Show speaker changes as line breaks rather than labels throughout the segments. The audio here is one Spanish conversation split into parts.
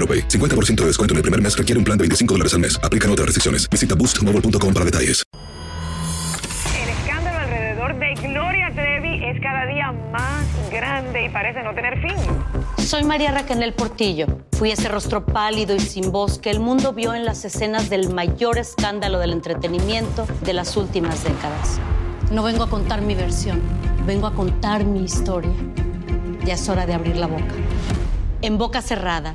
AroPay. 50% de descuento en el primer mes requiere un plan de 25 dólares al mes. Aplican otras restricciones. Visita boostmobile.com para detalles.
El escándalo alrededor de Gloria Trevi es cada día más grande y parece no tener fin.
Soy María Raquel Portillo. Fui ese rostro pálido y sin voz que el mundo vio en las escenas del mayor escándalo del entretenimiento de las últimas décadas. No vengo a contar mi versión, vengo a contar mi historia. Ya es hora de abrir la boca. En boca cerrada.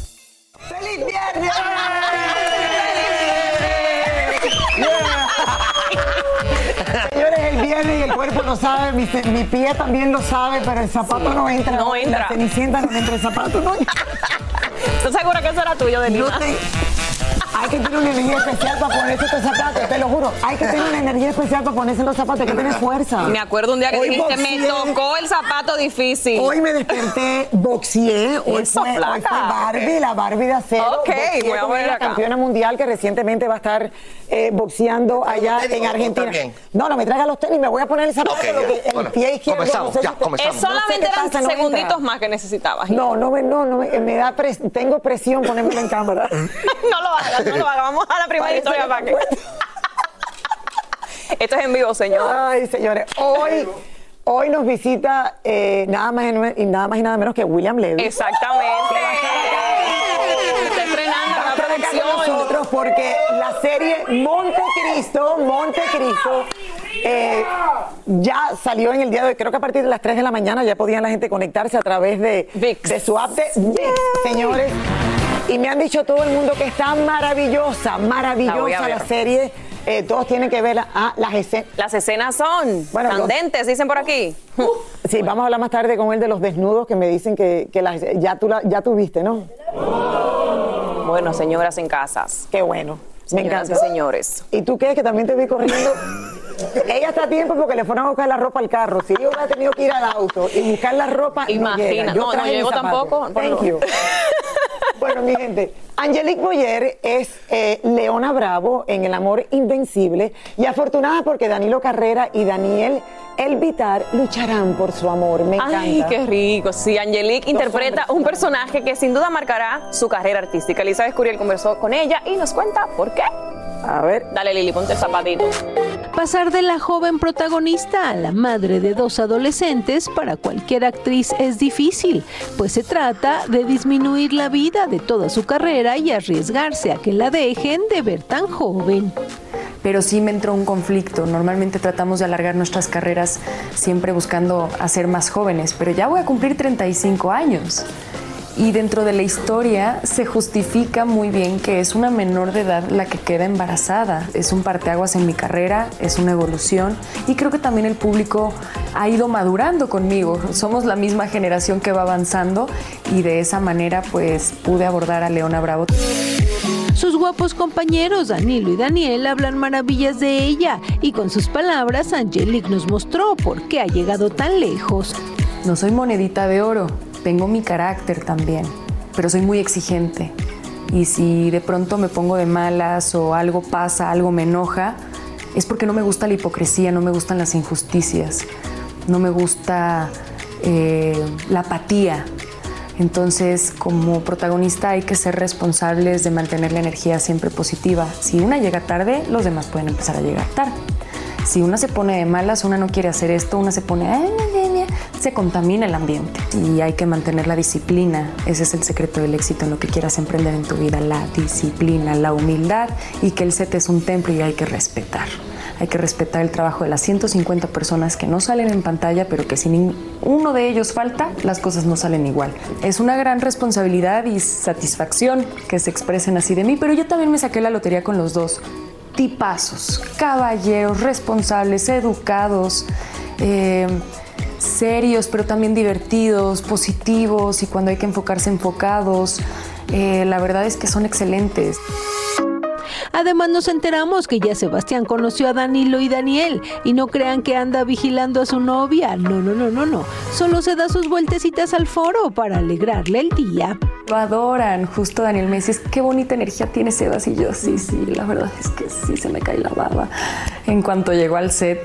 Señores, el viernes y el cuerpo lo sabe, mi, mi pie también lo sabe, pero el zapato no entra.
No entra.
La cenicienta no entra, el zapato no entra.
¿Estás segura que eso era tuyo?
No te- Hay que tener una energía especial para ponerse estos zapatos, te lo juro. Hay que tener una energía especial para ponerse los zapatos, hay que tener fuerza.
Me acuerdo un día que
Hoy
dijiste, me tocó el zapato difícil.
Hoy me desperté, boxeé. Hoy
Eso,
fue, hoy fue
flaca.
Barbie, la Barbie de acero.
Ok,
Boxeé
voy a
con
ver
la
acá.
campeona mundial que recientemente va a estar eh, boxeando allá en Argentina. No, no me traiga los tenis, me voy a poner el zapato
Ok, ya.
porque el
Bueno,
pie izquierdo.
comenzamos,
no sé
ya,
si
comenzamos.
Es solamente
No sé
eran
pasa,
segunditos
entra.
más que necesitabas.
No, no, me- no, no, me- me da pres- tengo presión ponérmelo en cámara.
no lo hagas, no lo hagas. Vamos a la primera historia para que. Esto es en vivo, señor.
Ay, señores, hoy, hoy nos visita eh, nada, más y, nada más y nada menos que William Levy.
Exactamente. Está estrenando la
con
producción.
nosotros porque la serie Montecristo, Montecristo, eh, ya salió en el día de hoy. Creo que a partir de las 3 de la mañana ya podían la gente conectarse a través de, de su app de ViX, señores. Y me han dicho todo el mundo que está maravillosa, maravillosa la, serie. Eh, todos tienen que ver ah, las escenas.
Las escenas son
Bueno, los-
candentes, dicen por aquí.
Sí, vamos a hablar más tarde con él de los desnudos que me dicen que, que las, ya, tú la- ya tú viste, ¿no?
Bueno, señoras en casas.
Qué bueno. Me
Señoras
encanta.
y señores.
¿Y tú qué? Que también te vi corriendo. Ella está a tiempo porque le fueron a buscar la ropa al carro. Si ella hubiera tenido que ir al auto y buscar la ropa,
Imagina.
no llega. Yo
No, no
zapatos.
tampoco.
Thank you. Bueno, mi gente, Angelique Boyer es eh, Leona Bravo en El Amor Invencible y afortunada porque Danilo Carrera y Daniel Elvitar lucharán por su amor. Me encanta.
Ay, qué rico. Sí, Angelique interpreta
hombres.
un personaje que sin duda marcará su carrera artística. Elizabeth Curiel conversó con ella y nos cuenta por qué.
A ver.
Dale, Lili, ponte el zapatito.
Pasar de la joven protagonista a la madre de dos adolescentes para cualquier actriz es difícil, pues se trata de disminuir la vida de toda su carrera y arriesgarse a que la dejen de ver tan joven.
pero sí me entró un conflicto. Normalmente tratamos de alargar nuestras carreras siempre buscando hacer más jóvenes, pero ya voy a cumplir 35 años. Y dentro de la historia se justifica muy bien que es una menor de edad la que queda embarazada. Es un parteaguas en mi carrera, es una evolución y creo que también el público ha ido madurando conmigo. Somos la misma generación que va avanzando y de esa manera pues pude abordar a Leona Bravo.
Sus guapos compañeros Danilo y Daniel hablan maravillas de ella y con sus palabras Angelique nos mostró por qué ha llegado tan lejos.
No soy monedita de oro, tengo mi carácter también, pero soy muy exigente. Y si de pronto me pongo de malas o algo pasa, algo me enoja, es porque no me gusta la hipocresía, no me gustan las injusticias, no me gusta eh, la apatía. Entonces, como protagonista hay que ser responsables de mantener la energía siempre positiva. Si una llega tarde, los demás pueden empezar a llegar tarde. Si una se pone de malas, una no quiere hacer esto, una se pone, se contamina el ambiente. Y hay que mantener la disciplina. Ese es el secreto del éxito en lo que quieras emprender en tu vida, la disciplina, la humildad y que el set es un templo y hay que respetar. Hay que respetar el trabajo de las 150 personas que no salen en pantalla, pero que si uno de ellos falta, las cosas no salen igual. Es una gran responsabilidad y satisfacción que se expresen así de mí, pero yo también me saqué la lotería con los dos. Tipazos, caballeros, responsables, educados, eh, serios, pero también divertidos, positivos y cuando hay que enfocarse, enfocados. Eh, la verdad es que son excelentes.
Además nos enteramos que ya Sebastián conoció a Danilo y Daniel y no crean que anda vigilando a su novia. No, no, no, no, no. Solo se da sus vueltecitas al foro para alegrarle el día.
Lo adoran. Justo Daniel me dice, qué bonita energía tiene Sebas. Y yo, sí, sí, la verdad es que sí se me cae la baba. En cuanto llegó al set,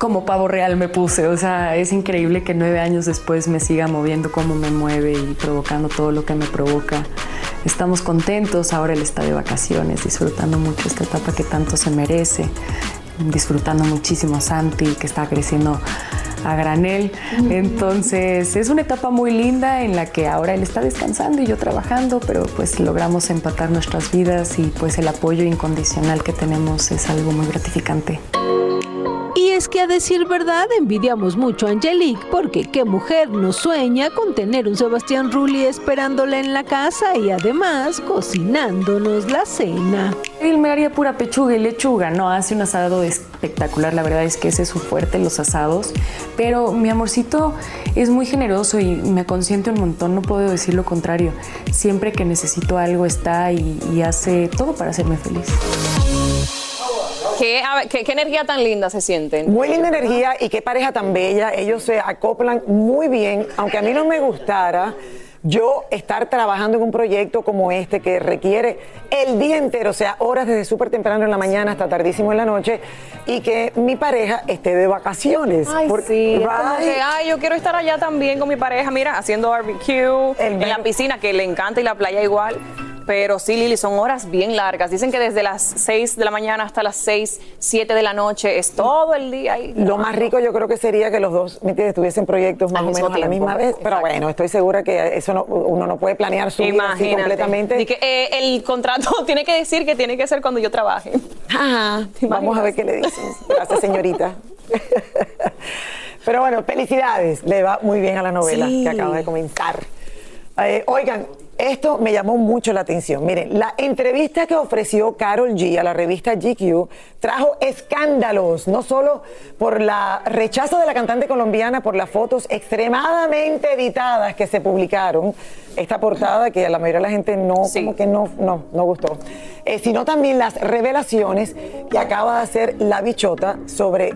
como pavo real me puse. O sea, es increíble que nueve años después me siga moviendo como me mueve y provocando todo lo que me provoca. Estamos contentos, ahora él está de vacaciones, disfrutando mucho esta etapa que tanto se merece, disfrutando muchísimo a Santi, que está creciendo a granel. Entonces es una etapa muy linda en la que ahora él está descansando y yo trabajando, pero pues logramos empatar nuestras vidas y pues el apoyo incondicional que tenemos es algo muy gratificante.
Es que a decir verdad envidiamos mucho a Angelique porque qué mujer no sueña con tener un Sebastián Rulli esperándola en la casa y además cocinándonos la cena.
Él me haría pura pechuga y lechuga, no hace un asado espectacular, la verdad es que ese es su fuerte, los asados, pero mi amorcito es muy generoso y me consiente un montón, no puedo decir lo contrario, siempre que necesito algo está y hace todo para hacerme feliz.
¿Qué, a ver, qué- qué energía tan linda se sienten?
Muy linda energía y qué pareja tan bella. Ellos se acoplan muy bien, aunque a mí no me gustara. Yo estar trabajando en un proyecto como este que requiere el día entero, o sea, horas desde súper temprano en la mañana hasta tardísimo en la noche, y que mi pareja esté de vacaciones.
Ay, sí, como
Right.
que, ay, yo quiero estar allá también con mi pareja, mira, haciendo barbecue, en la piscina, que le encanta y la playa igual. Pero sí, Lili, son horas bien largas. Dicen que desde las 6 de la mañana hasta las 6, 7 de la noche es todo el día ahí.
Lo más rico yo creo que sería que los dos tuviesen proyectos más o menos a la misma vez. Pero bueno, estoy segura que eso no- uno no puede planear su vida así completamente.
Di que, eh, el contrato tiene que decir que tiene que ser cuando yo trabaje.
Ajá. Vamos a ver qué le dicen. Gracias, señorita. Pero bueno, felicidades. Le va muy bien a la novela
Sí.
que acaba de comenzar. Eh, oigan, esto me llamó mucho la atención. Miren, la entrevista que ofreció Carol G a la revista GQ trajo escándalos, no solo por la rechazo de la cantante colombiana por las fotos extremadamente editadas que se publicaron, esta portada que a la mayoría de la gente no, como que no, no, no gustó, eh, sino también las revelaciones que acaba de hacer la bichota sobre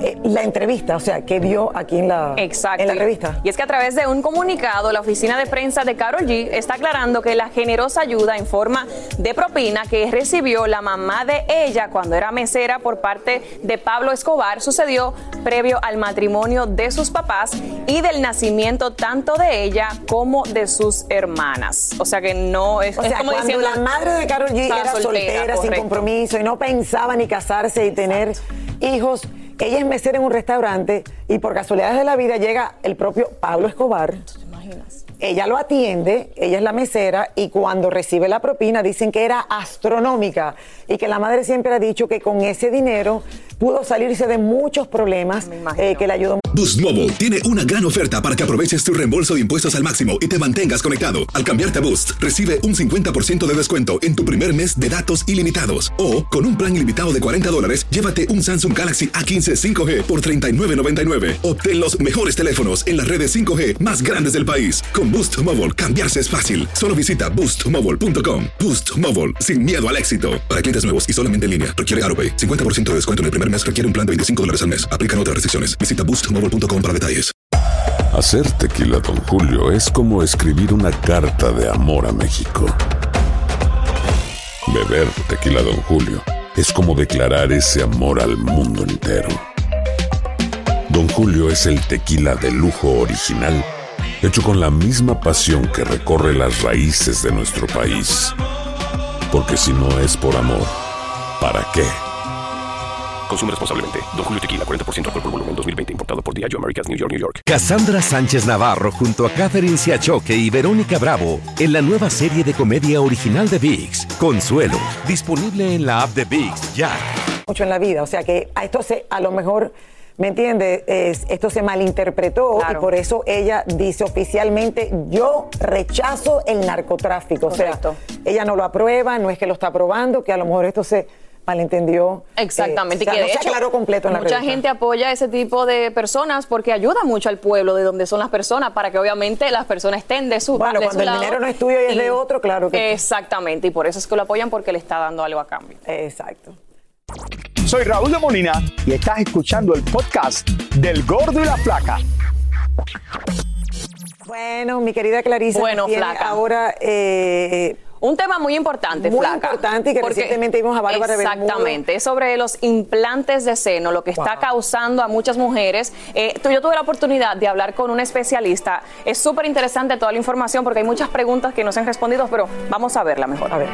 eh, la entrevista, o sea, que dio aquí en la,
Exacto.
en la revista.
Y es que a través de un comunicado, la oficina de prensa de Carol G está aclarando que la generosa ayuda en forma de propina que recibió la mamá de ella cuando era mesera por parte de Pablo Escobar sucedió previo al matrimonio de sus papás y del nacimiento tanto de ella como de sus hermanas. O sea que no es,
O
es como
cuando
diciendo
la madre de Carol G era soltera, sin
correcto.
compromiso y no pensaba ni casarse y tener hijos, ella es mesera en un restaurante y por casualidades de la vida llega el propio Pablo Escobar. Ella lo atiende, ella es la mesera y cuando recibe la propina dicen que era astronómica y que la madre siempre ha dicho que con ese dinero pudo salirse de muchos problemas eh, que le ayudó.
Boost Mobile tiene una gran oferta para que aproveches tu reembolso de impuestos al máximo y te mantengas conectado. Al cambiarte a Boost, recibe un 50% de descuento en tu primer mes de datos ilimitados. O, con un plan ilimitado de 40 dólares, llévate un Samsung Galaxy A15 5G por $39.99. Obtén los mejores teléfonos en las redes 5G más grandes del país. Con Boost Mobile, cambiarse es fácil. Solo visita boostmobile.com. Boost Mobile, sin miedo al éxito. Para clientes nuevos y solamente en línea, requiere AroPay. 50% de descuento en el primer mes requiere un plan de 25 dólares al mes. Aplican otras restricciones. Visita boostmobile.com para detalles.
Hacer tequila, Don Julio, es como escribir una carta de amor a México. Beber tequila, Don Julio, es como declarar ese amor al mundo entero. Don Julio es el tequila de lujo original, hecho con la misma pasión que recorre las raíces de nuestro país. Porque si no es por amor, ¿para qué?
Consume responsablemente. Don Julio Tequila, 40% alcohol por volumen, 2020. Importado por Diageo Americas, New York, New York.
Cassandra Sánchez Navarro junto a Catherine Siachoque y Verónica Bravo en la nueva serie de comedia original de VIX, Consuelo, disponible en la app de VIX ya.
mucho en la vida. O sea que a esto se, a lo mejor, ¿me entiende? Es- esto se malinterpretó y por eso ella dice oficialmente, yo rechazo el narcotráfico. O sea, ella no lo aprueba, no es que lo está aprobando, que a lo mejor esto se malentendió.
Exactamente,
Eh, o sea,
y que
no
de
se
hecho,
aclaró completo en la
mucha gente apoya ese tipo de personas porque ayuda mucho al pueblo de donde son las personas para que obviamente las personas estén de su
Bueno,
de
cuando
su
el
lado.
dinero no es tuyo y es de otro, claro que-
Exactamente, y por eso es que lo apoyan porque le está dando algo a cambio.
Exacto.
Soy Raúl de Molina y estás escuchando el podcast del Gordo y la Flaca.
Bueno, mi querida Clarice,
Bueno, flaca.
ahora eh,
Un tema muy importante,
Muy
flaca.
importante y que
Porque-
recientemente vimos a Bárbara.
Exactamente, es sobre los implantes de seno, lo que está causando a muchas mujeres. Eh, tú- yo tuve la oportunidad de hablar con un especialista. Es súper interesante toda la información porque hay muchas preguntas que no se han respondido, pero vamos a verla mejor.
A ver.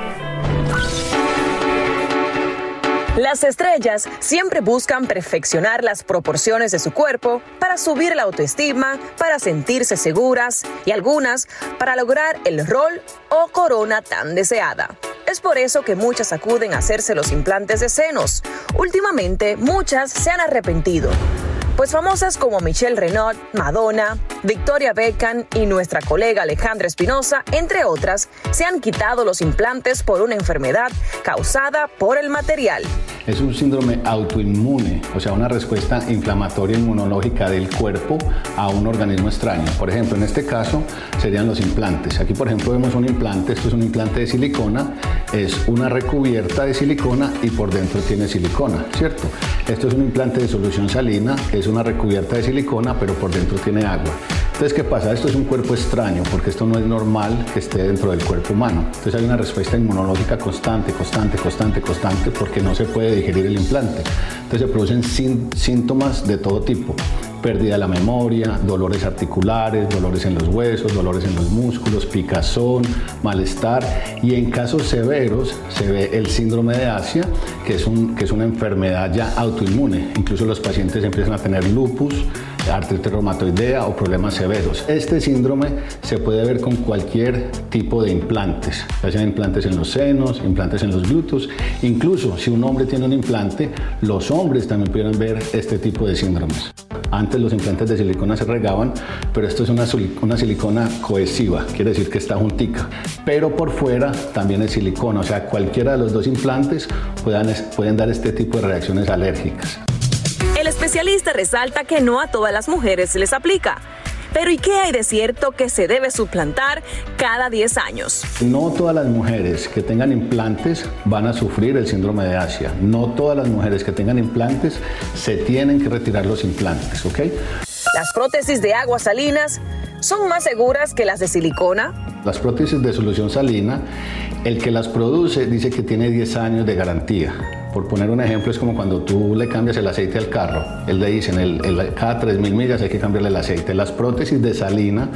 Las estrellas siempre buscan perfeccionar las proporciones de su cuerpo para subir la autoestima, para sentirse seguras y algunas para lograr el rol o corona tan deseada. Es por eso que muchas acuden a hacerse los implantes de senos. Últimamente, muchas se han arrepentido. Pues famosas como Michelle Renaud, Madonna, Victoria Beckham y nuestra colega Alejandra Espinosa, entre otras, se han quitado los implantes por una enfermedad causada por el material.
Es un síndrome autoinmune, o sea, una respuesta inflamatoria inmunológica del cuerpo a un organismo extraño. Por ejemplo, en este caso serían los implantes. Aquí, por ejemplo, vemos un implante, esto es un implante de silicona, es una recubierta de silicona y por dentro tiene silicona, ¿cierto? Esto es un implante de solución salina, es una recubierta de silicona, pero por dentro tiene agua. Entonces, ¿qué pasa? Esto es un cuerpo extraño, porque esto no es normal que esté dentro del cuerpo humano. Entonces hay una respuesta inmunológica constante, constante, constante, constante, porque no se puede digerir el implante. Entonces se producen sín- síntomas de todo tipo. Pérdida de la memoria, dolores articulares, dolores en los huesos, dolores en los músculos, picazón, malestar y en casos severos se ve el síndrome de Asia, que es, un, que es una enfermedad ya autoinmune. Incluso los pacientes empiezan a tener lupus, artritis reumatoidea o problemas severos. Este síndrome se puede ver con cualquier tipo de implantes, ya sean implantes en los senos, implantes en los glúteos. Incluso si un hombre tiene un implante, los hombres también pueden ver este tipo de síndromes. Antes los implantes de silicona se regaban, pero esto es una, sil- una silicona cohesiva, quiere decir que está juntica. Pero por fuera también es silicona, o sea, cualquiera de los dos implantes pueden dar este tipo de reacciones alérgicas.
El especialista resalta que no a todas las mujeres se les aplica. Pero ¿y qué hay de cierto que se debe suplantar cada 10 años?
No todas las mujeres que tengan implantes van a sufrir el síndrome de Asia. No todas las mujeres que tengan implantes se tienen que retirar los implantes, ¿ok?
Las prótesis de aguas salinas son más seguras que las de silicona.
Las prótesis de solución salina, el que las produce dice que tiene 10 años de garantía. Por poner un ejemplo, es como cuando tú le cambias el aceite al carro. Él le dicen, el, el- cada 3.000 millas hay que cambiarle el aceite. Las prótesis de salina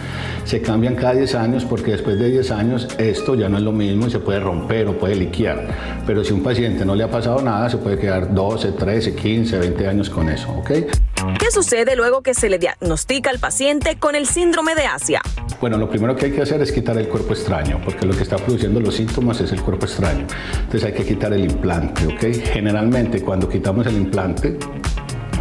se cambian cada 10 años porque después de 10 años esto ya no es lo mismo y se puede romper o puede liquear. Pero si un paciente no le ha pasado nada, se puede quedar 12, 13, 15, 20 años con eso, ¿ok?
¿Qué sucede luego que se le diagnostica al paciente con el síndrome de Asia?
Bueno, lo primero que hay que hacer es quitar el cuerpo extraño, porque lo que está produciendo los síntomas es el cuerpo extraño. Entonces hay que quitar el implante, ¿ok? Generalmente cuando quitamos el implante,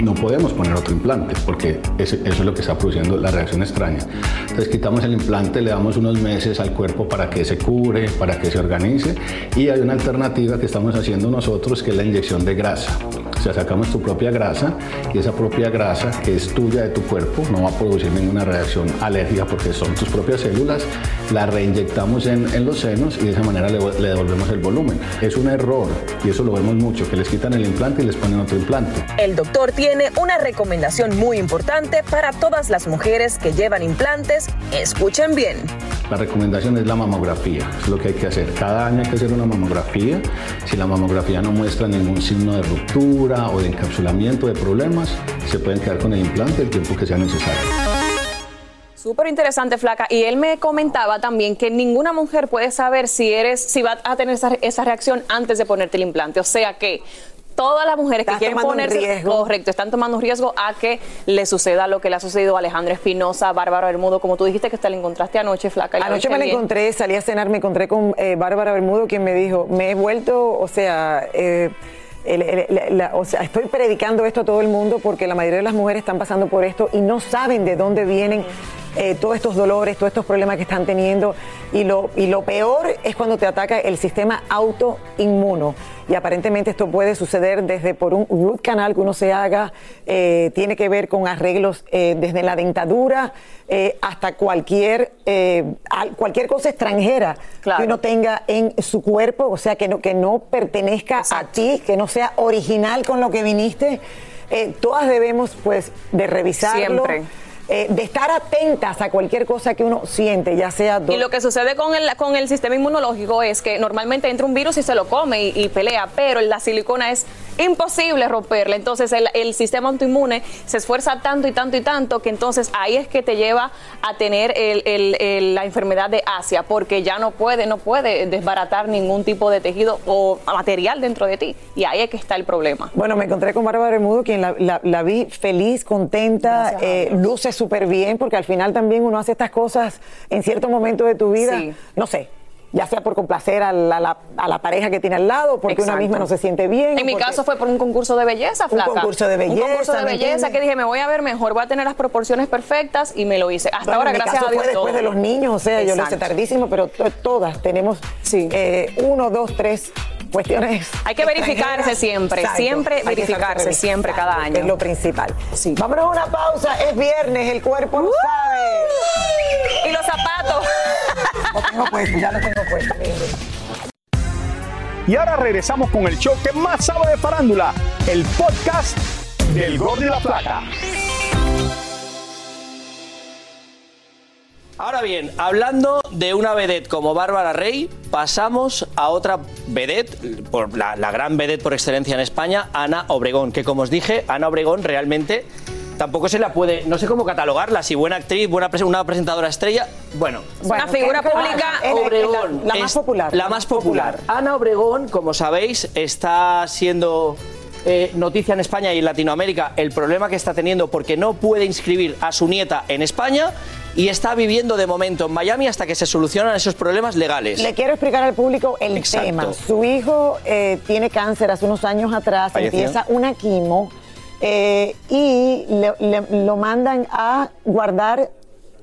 no podemos poner otro implante porque eso es lo que está produciendo la reacción extraña. Entonces quitamos el implante, le damos unos meses al cuerpo para que se cure, para que se organice y hay una alternativa que estamos haciendo nosotros que es la inyección de grasa. O sea, sacamos tu propia grasa y esa propia grasa que es tuya de tu cuerpo no va a producir ninguna reacción alérgica porque son tus propias células, la reinyectamos en, en los senos y de esa manera le, le devolvemos el volumen. Es un error y eso lo vemos mucho, que les quitan el implante y les ponen otro implante.
El doctor tiene una recomendación muy importante para todas las mujeres que llevan implantes. Escuchen bien.
La recomendación es la mamografía, es lo que hay que hacer. Cada año hay que hacer una mamografía. Si la mamografía no muestra ningún signo de ruptura o de encapsulamiento de problemas, se pueden quedar con el implante el tiempo que sea necesario.
Súper interesante, Flaca. Y él me comentaba también que ninguna mujer puede saber si eres, si va a tener esa, esa reacción antes de ponerte el implante. O sea que todas las mujeres que quieren ponerse
riesgo.
correcto están tomando un riesgo a que le suceda lo que le ha sucedido a Alejandra Espinosa, Bárbara Bermudo, como tú dijiste que te la encontraste anoche, Flaca.
Anoche me la encontré, salí a cenar, me encontré con eh, Bárbara Bermudo, quien me dijo, me he vuelto, o sea, eh, estoy predicando esto a todo el mundo porque la mayoría de las mujeres están pasando por esto y no saben de dónde vienen eh, todos estos dolores, todos estos problemas que están teniendo. Y lo, y lo peor es cuando te ataca el sistema autoinmuno. Y aparentemente esto puede suceder desde por un root canal que uno se haga, eh, tiene que ver con arreglos eh, desde la dentadura eh, hasta cualquier, eh, al- cualquier cosa extranjera que uno tenga en su cuerpo, o sea, que no, que no pertenezca a ti, que no sea original con lo que viniste. Eh, todas debemos, pues, de revisarlo.
Siempre.
Eh, de estar atentas a cualquier cosa que uno siente, ya sea
Y lo que sucede con el, con el sistema inmunológico es que normalmente entra un virus y se lo come y, y pelea, pero la silicona es imposible romperla. Entonces el, el sistema autoinmune se esfuerza tanto y tanto y tanto que entonces ahí es que te lleva a tener el- la enfermedad de Asia, porque ya no puede, no puede desbaratar ningún tipo de tejido o material dentro de ti. Y ahí es que está el problema.
Bueno, me encontré con Bárbara Bermudo, quien la, la- la vi feliz, contenta, eh, luce súper bien, porque al final también uno hace estas cosas en cierto momento de tu vida,
Sí.
no sé, ya sea por complacer a la, la- a la pareja que tiene al lado, porque una
Exacto.
misma no se siente bien.
En mi caso fue por un concurso de belleza,
Un
flaca.
concurso de
Un concurso
belleza,
de
¿me
belleza que dije, me voy a ver mejor, voy a tener las proporciones perfectas y me lo hice. Hasta
Bueno,
ahora,
en mi
gracias
caso
a Dios.
fue después
todo.
de los niños, o sea, yo lo hice tardísimo, pero to- todas tenemos eh, uno, dos, tres cuestiones.
Hay que verificarse siempre, siempre
hay
verificarse, siempre, cada año.
Es lo principal. Vámonos a una pausa, es viernes, el cuerpo lo sabe.
Y los zapatos.
Lo tengo puesto, ya lo tengo puesto.
Y ahora regresamos con el show que más sabe de farándula, el podcast del Gordo y la Plata.
Ahora bien, hablando de una vedette como Bárbara Rey, pasamos a otra vedette, por la, la gran vedette por excelencia en España, Ana Obregón, que como os dije, Ana Obregón realmente tampoco se la puede, no sé cómo catalogarla, si buena actriz, buena una presentadora estrella, bueno.
Una figura pública.
Obregón.
la- la más popular,
La más popular. Ana Obregón, como sabéis, está siendo eh, noticia en España y en Latinoamérica el problema que está teniendo porque no puede inscribir a su nieta en España y está viviendo de momento en Miami hasta que se solucionan esos problemas legales.
Le quiero explicar al público el
Exacto.
tema. Su hijo eh, tiene cáncer hace unos años atrás,
Falleció.
empieza una quimo eh, y le- le- lo mandan a guardar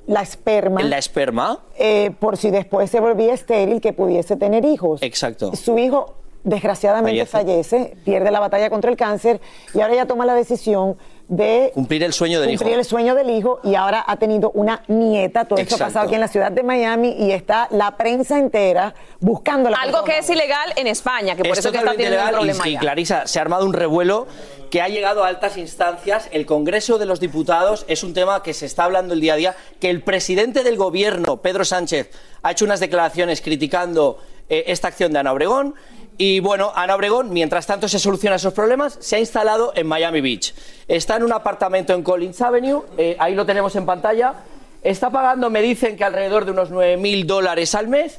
la esperma
La esperma.
eh, por si después se volvía estéril que pudiese tener hijos.
Exacto.
Su hijo desgraciadamente fallece. pierde la batalla contra el cáncer y ahora ella toma la decisión de
Cumplir el sueño del hijo.
cumplir el sueño del hijo y ahora ha tenido una nieta. Todo esto ha pasado aquí en la ciudad de Miami y está la prensa entera buscando la
Algo que es ilegal en España, que por
es
eso que está teniendo un
y-. Clarisa, se ha armado un revuelo que ha llegado a altas instancias. El Congreso de los Diputados es un tema que se está hablando el día a día, que el presidente del gobierno, Pedro Sánchez, ha hecho unas declaraciones criticando eh, esta acción de Ana Obregón. Y bueno, Ana Obregón, mientras tanto se solucionan esos problemas, se ha instalado en Miami Beach. Está en un apartamento en Collins Avenue, eh, ahí lo tenemos en pantalla. Está pagando, me dicen que alrededor de unos 9 mil dólares al mes.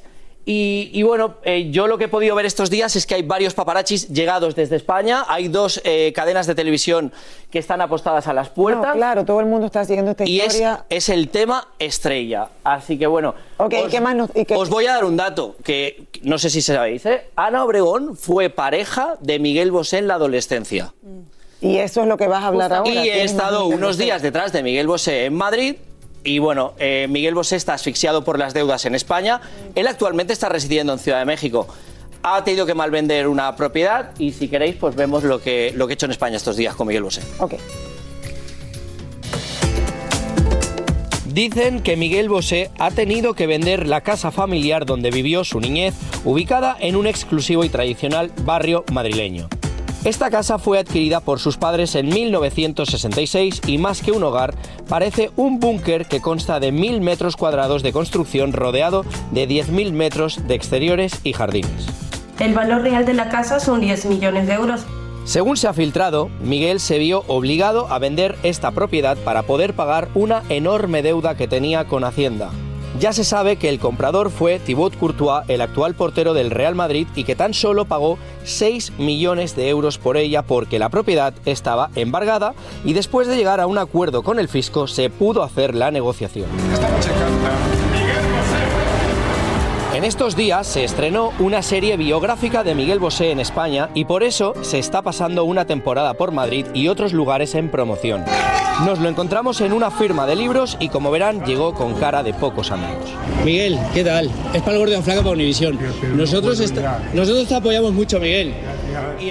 Y, y bueno, eh, yo lo que he podido ver estos días es que hay varios paparachis llegados desde España. Hay dos eh, cadenas de televisión que están apostadas a las puertas.
No, claro, todo el mundo está siguiendo esta
Y es,
historia.
es el tema estrella. Así que bueno. Os,
¿qué más nos- y qué-
os voy a dar un dato que no sé si sabéis. ¿eh? Ana Obregón fue pareja de Miguel Bosé en la adolescencia.
Y eso es lo que vas a hablar ahora.
Y he
¿Tienes
estado unos días detrás de Miguel Bosé en Madrid. Y bueno, eh, Miguel Bosé está asfixiado por las deudas en España. Él actualmente está residiendo en Ciudad de México. Ha tenido que malvender una propiedad y si queréis, pues vemos lo que, lo que he hecho en España estos días con Miguel Bosé.
Ok.
Dicen que Miguel Bosé ha tenido que vender la casa familiar donde vivió su niñez, ubicada en un exclusivo y tradicional barrio madrileño. Esta casa fue adquirida por sus padres en 1966 y más que un hogar, parece un búnker que consta de mil metros cuadrados de construcción rodeado de 10.000 metros de exteriores y jardines.
El valor real de la casa son 10 millones de euros.
Según se ha filtrado, Miguel se vio obligado a vender esta propiedad para poder pagar una enorme deuda que tenía con Hacienda. Ya se sabe que el comprador fue Thibaut Courtois, el actual portero del Real Madrid, y que tan solo pagó 6 millones de euros por ella porque la propiedad estaba embargada y después de llegar a un acuerdo con el fisco se pudo hacer la negociación. En estos días se estrenó una serie biográfica de Miguel Bosé en España y por eso se está pasando una temporada por Madrid y otros lugares en promoción. Nos lo encontramos en una firma de libros y como verán llegó con cara de pocos amigos.
Miguel, ¿qué tal? Es para el Gordo Flaca para Univisión. Nosotros, est- nosotros te apoyamos mucho, Miguel.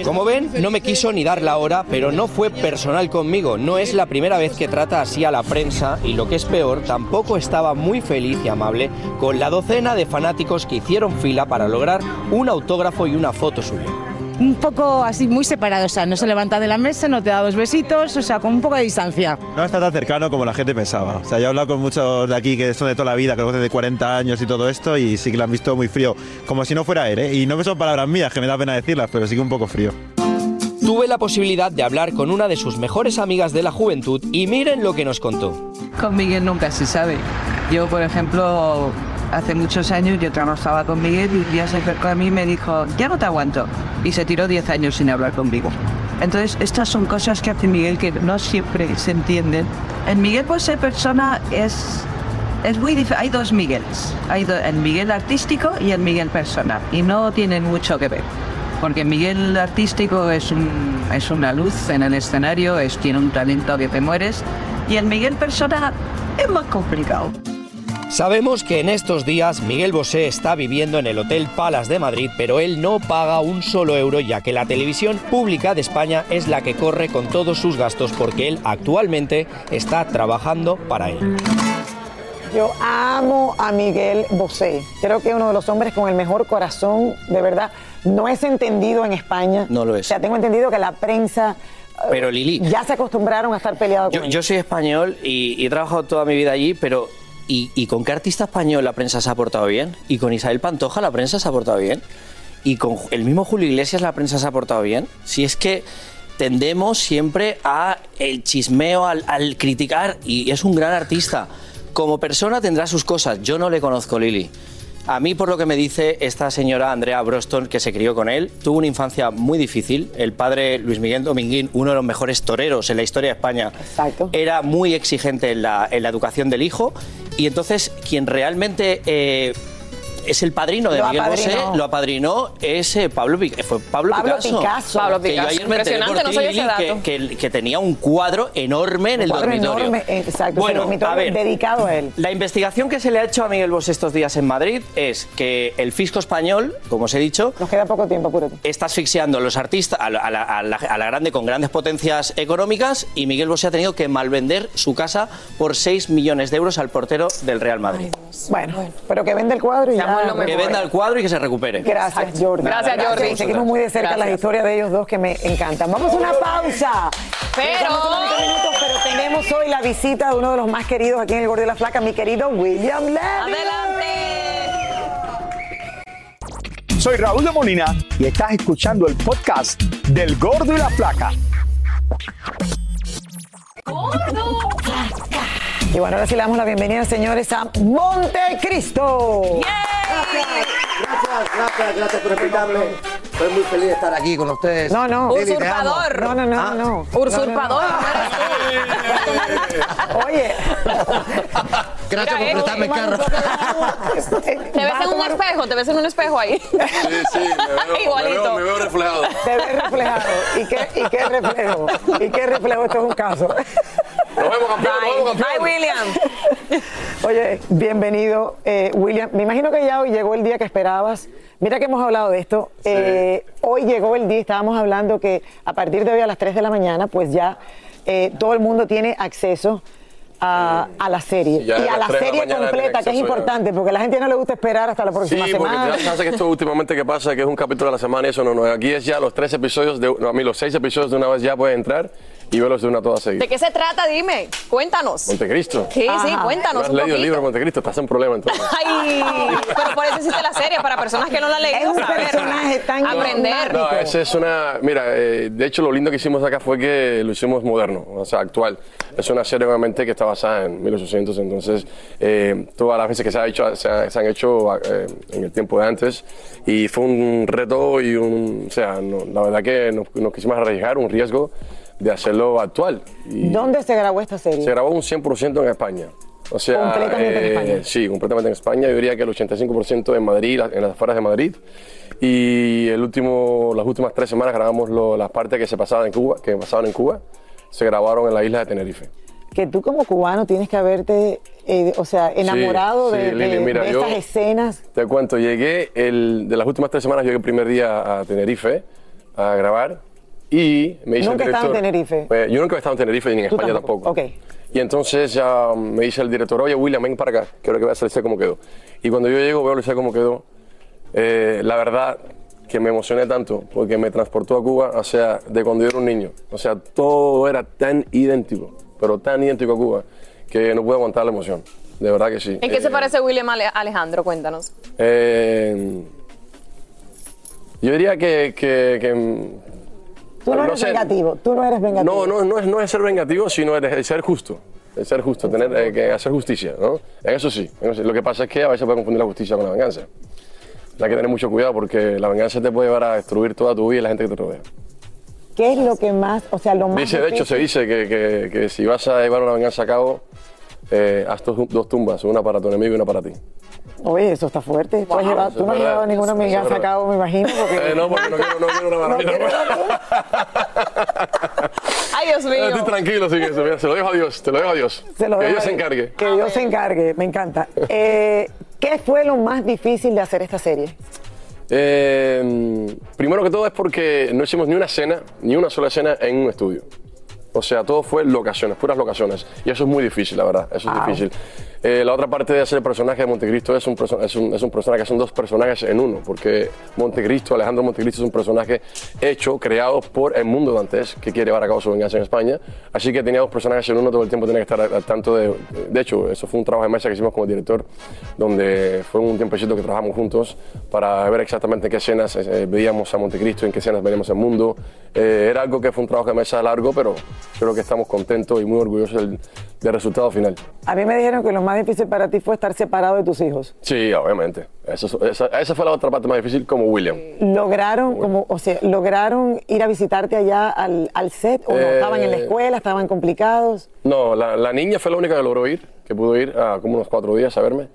Como ven, no me quiso ni dar la hora, pero no fue personal conmigo. No es la primera vez que trata así a la prensa y lo que es peor, tampoco estaba muy feliz y amable con la docena de fanáticos que hicieron fila para lograr un autógrafo y una foto suya.
Un poco así muy separado, o sea, no se levanta de la mesa, no te da dos besitos, o sea, con un poco de distancia.
No está tan cercano como la gente pensaba. O sea, yo he hablado con muchos de aquí que son de toda la vida, que lo conocen de 40 años y todo esto, y sí que lo han visto muy frío. Como si no fuera él, ¿eh? Y no son palabras mías, que me da pena decirlas, pero sí que un poco frío.
Tuve la posibilidad de hablar con una de sus mejores amigas de la juventud y miren lo que nos contó.
Con Miguel nunca se sabe. Yo, por ejemplo, hace muchos años yo trabajaba con Miguel y un día se acercó a mí y me dijo, ya no te aguanto. Y se tiró 10 años sin hablar conmigo. Entonces, estas son cosas que hace Miguel que no siempre se entienden. El Miguel por ser persona es, es muy diferente. Hay dos Migueles. Hay do- el Miguel artístico y el Miguel persona. Y no tienen mucho que ver. Porque Miguel artístico es, un, es una luz en el escenario, es, tiene un talento que te mueres. Y el Miguel persona es más complicado.
Sabemos que en estos días Miguel Bosé está viviendo en el Hotel Palace de Madrid, pero él no paga un solo euro ya que la televisión pública de España es la que corre con todos sus gastos porque él actualmente está trabajando para él.
Yo amo a Miguel Bosé. Creo que es uno de los hombres con el mejor corazón, de verdad. No es entendido en España.
No lo
O
es.
sea, tengo entendido que la prensa eh,
Pero Lili,
ya se acostumbraron a estar peleados
yo,
con él.
yo soy español y, y he trabajado toda mi vida allí, pero ¿y, con qué artista español la prensa se ha portado bien? ¿Y con Isabel Pantoja la prensa se ha portado bien? ¿Y con el mismo Julio Iglesias la prensa se ha portado bien? Si es que tendemos siempre a el chismeo, al, al criticar, y es un gran artista. Como persona tendrá sus cosas. Yo no le conozco, Lili. A mí, por lo que me dice esta señora Andrea Broston, que se crió con él, tuvo una infancia muy difícil. El padre Luis Miguel Dominguín, uno de los mejores toreros en la historia de España, era muy exigente en la, en la educación del hijo. Y entonces, quien realmente eh, es el padrino de
Lo
Miguel Bosé, lo apadrinó es eh, Pablo, Pic- fue Pablo,
Pablo
Picasso.
Picasso. Pablo
Que yo
Picasso.
ayer me
Impresionante, no ese dato.
que, que- que tenía un cuadro enorme en el
cuadro
dormitorio.
enorme, eh, exacto,
Bueno,
ese dormitorio
a ver,
dedicado a él.
la investigación que se le ha hecho a Miguel Bosé estos días en Madrid es que el fisco español, como os he dicho,
Nos queda poco tiempo, apúrate.
está asfixiando a los artistas, a la, a la- a la- a la grande con grandes potencias económicas y Miguel Bosé ha tenido que malvender su casa por 6 millones de euros al portero del Real Madrid.
Bueno, pero que venda el cuadro y ya.
Que venda el cuadro y que se recupere.
Gracias, Jordi.
Gracias, Jordi.
Seguimos muy de cerca
Gracias.
las historias de ellos dos que me encantan. Vamos a una pausa.
Pero-
Regresamos en 20 minutos, pero tenemos hoy la visita de uno de los más queridos aquí en el Gordo y la Flaca, mi querido William Levy.
Soy Raúl de Molina y estás escuchando el podcast del Gordo y la Flaca.
Y bueno, ahora sí le damos la bienvenida, señores, a Montecristo.
Gracias, gracias, gracias por invitarme.
Estoy muy feliz de estar aquí con ustedes.
No, no.
Lili.
Usurpador.
No, no, no,
Ah.
no.
Usurpador.
Oye.
Gracias por prestarme el carro.
Te ves en un espejo, te ves en un espejo ahí.
Sí, sí, me veo,
Igualito.
me veo, me veo reflejado.
Te ves reflejado. ¿Y qué, ¿Y qué reflejo? ¿Y qué reflejo? Esto es un caso.
Nos vemos, campeón, nos vemos,
Bye. William.
Oye, bienvenido, eh, William. Me imagino que ya hoy llegó el día que esperabas. Mira que hemos hablado de esto. Eh, hoy llegó el día, estábamos hablando que a partir de hoy a las 3 de la mañana, pues ya eh, todo el mundo tiene acceso a, a la serie.
Sí,
y
a
la
3 de la
serie completa, que es
ya.
importante, porque a la gente no le gusta esperar hasta la próxima
Sí, porque
semana.
ya sabes que esto últimamente que pasa, que es un capítulo a la semana y eso no, no. Aquí es ya los tres episodios, de, no, a mí los seis episodios de una vez ya puedes entrar y verlos de una toda seguida.
¿De qué se trata? Dime, cuéntanos.
Montecristo.
Sí, sí,
¿No
cuéntanos
has
un
leído el libro de Montecristo? Estás en problema entonces.
Ay, pero por eso hiciste la serie, para personas que no la han leído,
Es un personaje tan
aprender.
No, esa es una. Mira, eh, de hecho, lo lindo que hicimos acá fue que lo hicimos moderno, o sea, actual. Es una serie, obviamente, que está basada en 1800, entonces, eh, todas las veces que se, ha hecho, se, ha- se han hecho eh, en el tiempo de antes, y fue un reto y un. O sea, no, la verdad que nos, nos quisimos arriesgar, un riesgo de hacerlo actual. Y
¿Dónde se grabó esta serie?
se grabó un 100% en España. O sea, eh,
Completamente en España.
Sí, completamente en España. Yo diría que el 85% en Madrid, en las afueras de Madrid. Y el último, las últimas tres semanas grabamos lo- las partes que se pasaban en Cuba, que pasaban en Cuba, se grabaron en la isla de Tenerife.
Que tú como cubano tienes que haberte, eh, o sea, enamorado
sí,
de,
Lili,
de-
mira,
de
yo-
estas escenas.
Te cuento, llegué, el, de las últimas tres semanas, llegué el primer día a Tenerife a grabar y me dice
Nunca
el
he estado
director...
en Tenerife.
Eh, yo nunca he estado en Tenerife ni en España
tampoco.
tampoco.
Ok.
Y entonces ya me dice el director, oye William, ven para acá, quiero que veas el set cómo quedó. Y cuando yo llego veo el set cómo quedó, eh, la verdad que me emocioné tanto porque me transportó a Cuba, o sea, de cuando yo era un niño. O sea, todo era tan idéntico, pero tan idéntico a Cuba, que no puedo aguantar la emoción. De verdad que sí.
¿En qué
Eh,
se parece William Ale- Alejandro? Cuéntanos.
eh, yo diría que... que- que-
Tú no, eres
sé.
vengativo, tú no eres vengativo.
No, no, no es, no es ser vengativo, sino es, es ser justo. Es ser justo, tener eh, que hacer justicia, ¿no? En eso sí. Lo que pasa es que a veces puede confundir la justicia con la venganza. Hay que tener mucho cuidado porque la venganza te puede llevar a destruir toda tu vida y la gente que te rodea.
¿Qué es lo que más, o sea, lo más
Dice, de hecho, se dice que, que- que si vas a llevar una venganza a cabo, eh, haz dos, dos tumbas, una para tu enemigo y una para ti.
Oye, eso está fuerte. Tú, has
Wow,
llevado-
eso
tú no has llevado ninguna
Eso es
venganza a
verdad.
cabo, me imagino. Porque...
Eh, no, porque no quiero, no quiero una maravilla.
Ay, Dios mío.
Estoy tranquilo sin eso. Mira, se lo dejo a Dios, te lo dejo a Dios.
Se lo
que Dios se encargue.
Que Dios se encargue, me encanta. Eh, ¿Qué fue lo más difícil de hacer esta serie?
Eh, primero que todo es porque no hicimos ni una escena, ni una sola escena en un estudio. O sea, todo fue locaciones, puras locaciones. Y eso es muy difícil, la verdad. Eso es difícil. Eh, la otra parte de hacer el personaje de Montecristo es un, es, un, es un personaje, son dos personajes en uno. Porque Montecristo, Alejandro Montecristo, es un personaje hecho, creado por el mundo Dantes, que quiere llevar a cabo su venganza en España. Así que tenía dos personajes en uno, todo el tiempo tenía que estar al, al tanto de. De hecho, eso fue un trabajo de mesa que hicimos como director, donde fue un tiempecito que trabajamos juntos para ver exactamente en qué escenas eh, veíamos a Montecristo, en qué escenas veíamos el mundo. Eh, era algo que fue un trabajo de mesa largo, pero creo que estamos contentos y muy orgullosos del, del resultado final.
A mí me dijeron que lo más difícil para ti fue estar separado de tus hijos.
Sí, obviamente. Eso, esa, esa fue la otra parte más difícil como William.
¿Lograron, como, o sea, lograron ir a visitarte allá al, al set o no?
Eh,
¿Estaban en la escuela? ¿Estaban complicados?
No, la, la niña fue la única que logró ir, que pudo ir a como unos cuatro días a verme.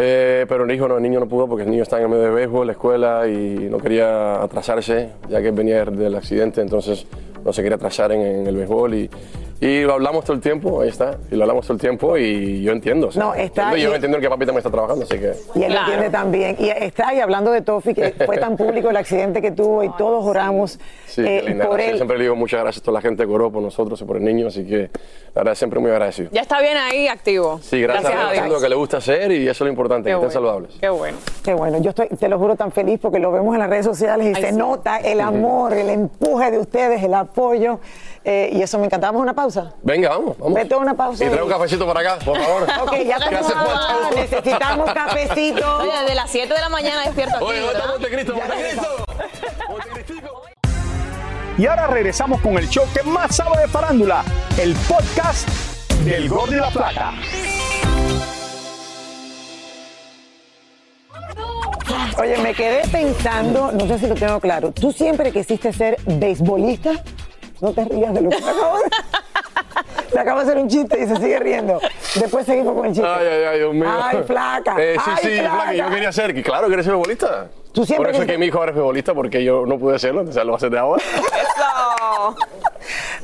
Eh, pero el hijo no, el niño no pudo porque el niño estaba en el medio de béisbol, la escuela y no quería atrasarse, ya que venía del accidente, entonces no se quería atrasar en, en el béisbol y, y lo hablamos todo el tiempo, ahí está, y lo hablamos todo el tiempo y yo entiendo. o sea,
No, está-
entiendo y yo
y-
entiendo que papi también está trabajando, así que...
Y él lo entiende también. Y está ahí hablando de Tofi, que fue tan público el accidente que tuvo y todos oramos
Sí,
eh,
qué linda.
por
gracias.
él.
Siempre le digo muchas gracias a toda la gente que oró por nosotros y por el niño, así que la verdad siempre muy agradecido.
Ya está bien ahí, activo.
Sí, gracias, a Dios,
a
haciendo lo que le gusta hacer y eso es lo importante,
Qué
que estén
bueno.
saludables.
Qué bueno.
Qué bueno, yo estoy, te lo juro, tan feliz porque lo vemos en las redes sociales y
Ay,
se
sí.
nota el amor, el empuje de ustedes, el apoyo. Eh, y eso me encanta. ¿Vamos a una pausa?
Venga, vamos, vamos.
Vete a una pausa.
Y trae un cafecito para acá, por favor.
Ok, ya tenemos-
falta.
necesitamos cafecito.
Oye, desde las 7 de la mañana despierto aquí,
Oye, ¿dónde está
¿verdad?
Montecristo? Montecristo.
Y ahora regresamos con el show que más sabe de farándula, el podcast del Gol de la Plata.
Oye, me quedé pensando, no sé si lo tengo claro. ¿Tú siempre quisiste ser beisbolista? No te rías de lo que te acabo de... Te acabo de hacer un chiste y se sigue riendo. Después seguimos con el chiste.
Ay, ay, ay, Dios mío.
Ay, flaca.
Eh, sí,
Ay,
sí, flaca. Yo quería ser, que claro, quería ser futbolista.
Tú siempre
Por eso es que mi hijo ahora es futbolista, porque yo no pude serlo, entonces lo va a hacer de ahora.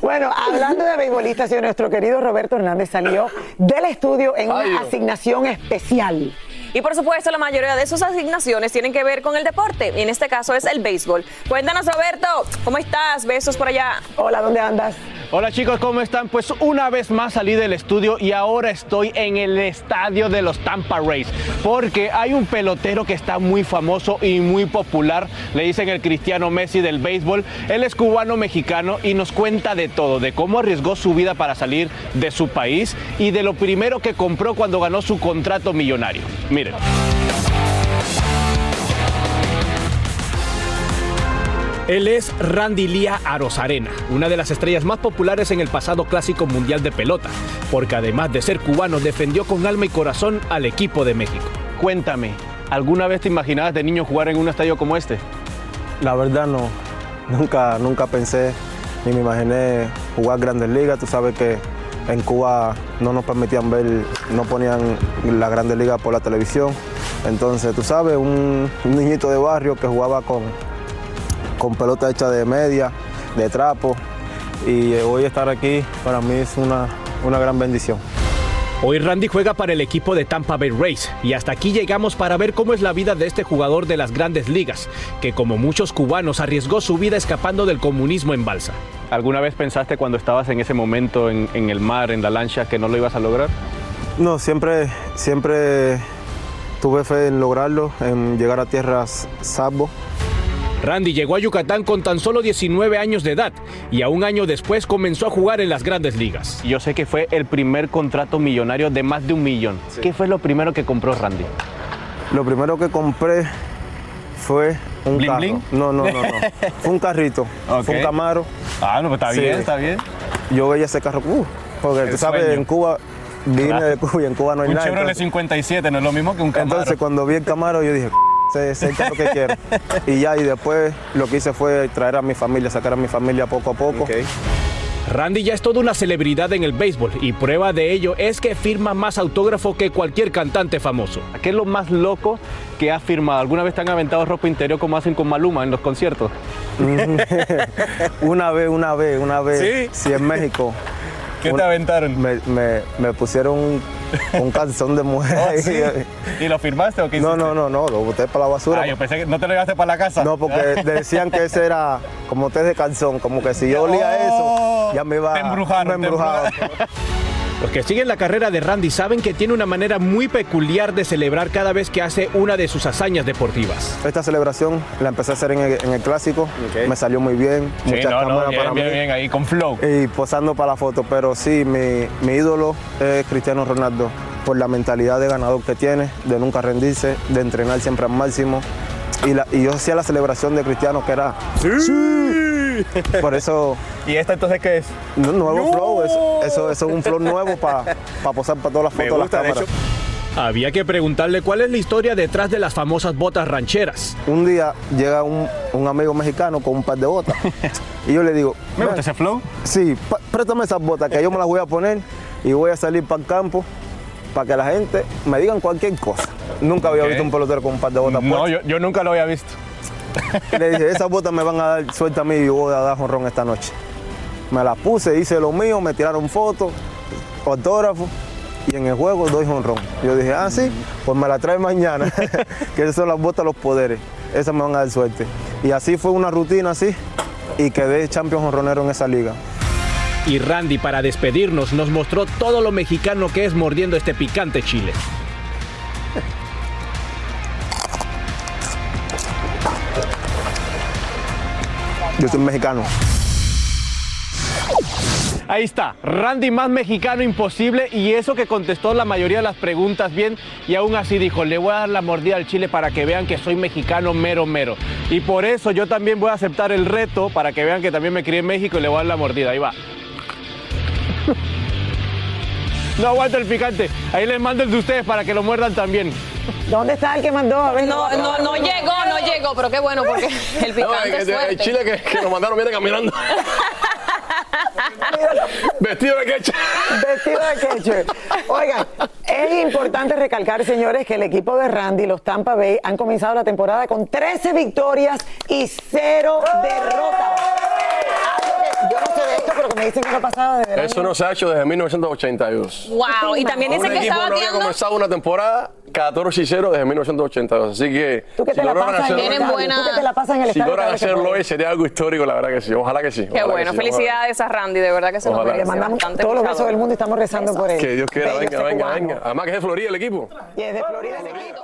Bueno, hablando de beisbolistas, nuestro querido Roberto Hernández salió del estudio en
Ay,
una
Dios.
asignación especial.
Y por supuesto, la mayoría de sus asignaciones tienen que ver con el deporte. Y en este caso es el béisbol. Cuéntanos, Roberto, ¿cómo estás? Besos por allá.
Hola, ¿dónde andas?
Hola chicos, ¿cómo están? Pues una vez más salí del estudio y ahora estoy en el estadio de los Tampa Rays porque hay un pelotero que está muy famoso y muy popular, le dicen el Cristiano Messi del béisbol. Él es cubano mexicano y nos cuenta de todo, de cómo arriesgó su vida para salir de su país y de lo primero que compró cuando ganó su contrato millonario. Miren. Él es Randy Lía Arozarena, una de las estrellas más populares en el pasado clásico mundial de pelota, porque además de ser cubano defendió con alma y corazón al equipo de México. Cuéntame, ¿alguna vez te imaginabas de niño jugar en un estadio como este?
La verdad no, nunca, nunca pensé ni me imaginé jugar grandes ligas. Tú sabes que en Cuba no nos permitían ver, no ponían la grandes ligas por la televisión. Entonces, tú sabes, un, un niñito de barrio que jugaba con, con pelota hecha de media, de trapo. Y hoy estar aquí para mí es una, una gran bendición.
Hoy Randy juega para el equipo de Tampa Bay Rays y hasta aquí llegamos para ver cómo es la vida de este jugador de las grandes ligas, que como muchos cubanos arriesgó su vida escapando del comunismo en balsa. ¿Alguna vez pensaste cuando estabas en ese momento en, en el mar, en la lancha, que no lo ibas a lograr?
No, siempre, siempre tuve fe en lograrlo, en llegar a tierras salvo.
Randy llegó a Yucatán con tan solo 19 años de edad y a un año después comenzó a jugar en las grandes ligas. Yo sé que fue el primer contrato millonario de más de un millón. ¿Qué fue lo primero que compró Randy?
Lo primero que compré fue un
¿Bling,
carro.
bling?
No, no, no, no. Fue un carrito. Fue un Camaro.
Ah, no, pues está
Sí.
bien, está bien.
Yo veía ese carro, uh, porque
El
tú sabes,
sueño.
en Cuba, vine
Claro.
de Cuba y en Cuba no hay
Un
nada.
Chevrolet
entonces-
57 no es lo mismo que un Camaro.
Entonces cuando vi el Camaro yo dije, es el carro que quiero. Y ya, y después lo que hice fue traer a mi familia, sacar a mi familia poco a poco.
Randy ya es toda una celebridad en el béisbol y prueba de ello es que firma más autógrafo que cualquier cantante famoso. ¿Qué es lo más loco que has firmado? ¿Alguna vez te han aventado ropa interior como hacen con Maluma en los conciertos?
una vez, una vez, una vez.
¿Sí?
Sí, en México.
¿Qué te aventaron?
Me, me- me pusieron un, un calzón de mujer.
Oh, ¿sí? ¿Y lo firmaste o qué
No,
hiciste?
no, no, no, lo boté para la basura.
Ah, yo pensé que no te lo llevaste para la casa.
No, porque decían que ese era como test de calzón, como que si yo olía eso, ya me iba
Te embrujaron,
me
te
embrujaba.
Los que siguen la carrera de Randy saben que tiene una manera muy peculiar de celebrar cada vez que hace una de sus hazañas deportivas.
Esta celebración la empecé a hacer en el, en el clásico, me salió muy bien,
Sí,
muchas
no, no,
cámaras
bien,
para
bien,
mí.
bien, ahí con flow.
Y posando para la foto, pero sí, mi, mi ídolo es Cristiano Ronaldo, por la mentalidad de ganador que tiene, de nunca rendirse, de entrenar siempre al máximo. Y, la- y yo hacía la celebración de Cristiano que era... ¡Sí! Por eso...
¿Y esta entonces qué es?
Un nuevo flow, eso, eso, eso es un flow nuevo para posar para todas las fotos de las
de
cámaras.
Había que preguntarle cuál es la historia detrás de las famosas botas rancheras.
Un día llega un, un amigo mexicano con un par de botas y yo le digo,
¿Me gusta
"Ven,
ese flow?
Sí, pa- préstame esas botas que yo me las voy a poner y voy a salir para el campo para que la gente me digan cualquier cosa. Nunca había visto un pelotero con un par de botas
No,
puestas.
yo, yo nunca lo había visto.
Le dije, esas botas me van a dar suelta a mí y yo voy a dar jonrón esta noche. Me las puse, hice lo mío, me tiraron fotos, autógrafos y en el juego doy jonrón. Yo dije, ah, sí, pues me la trae mañana, que esas son las botas los poderes, esas me van a dar suerte. Y así fue una rutina así y quedé champion jonronero en esa liga.
Y Randy, para despedirnos, nos mostró todo lo mexicano que es mordiendo este picante chile.
Yo soy mexicano.
Ahí está, Randy más mexicano imposible y eso que contestó la mayoría de las preguntas bien y aún así dijo, le voy a dar la mordida al chile para que vean que soy mexicano mero mero. Y por eso yo también voy a aceptar el reto para que vean que también me crié en México y le voy a dar la mordida. Ahí va. No aguanta el picante. Ahí les mando el de ustedes para que lo muerdan también.
¿Dónde está el que mandó? A ver,
No, no, no llegó, no llegó, pero qué bueno porque el
No,
picante
el,
es
el
fuerte.
chile que, que nos mandaron viene caminando. Vestido de queche.
Vestido de queche. Oigan, es importante recalcar, señores, que el equipo de Randy, los Tampa Bay, han comenzado la temporada con 13 victorias y 0 derrotas. Yo no sé de esto, pero que me dicen que no ha pasado de verdad.
Eso no se ha hecho desde 1982.
Wow, y también dice
Un
que
equipo
está
no había comenzado una temporada 14 y 0 desde 1982. Así que.
Tú que te la
logran
pasas en el
hacerlo-
Tienen
estadio,
buena-
tú que te la pasas en el
Si logran hacerlo hoy sería algo histórico, la verdad que sí. Ojalá que sí.
Qué bueno,
que sí, ojalá.
felicidades a Randy, de verdad que se lo
Ojalá.
merece.
Le mandamos
bastante
todos los besos del mundo y estamos rezando por él.
Que Dios quiera, venga, venga,
cubano.
venga. Además que es de Florida el equipo.
Y es de Florida el equipo.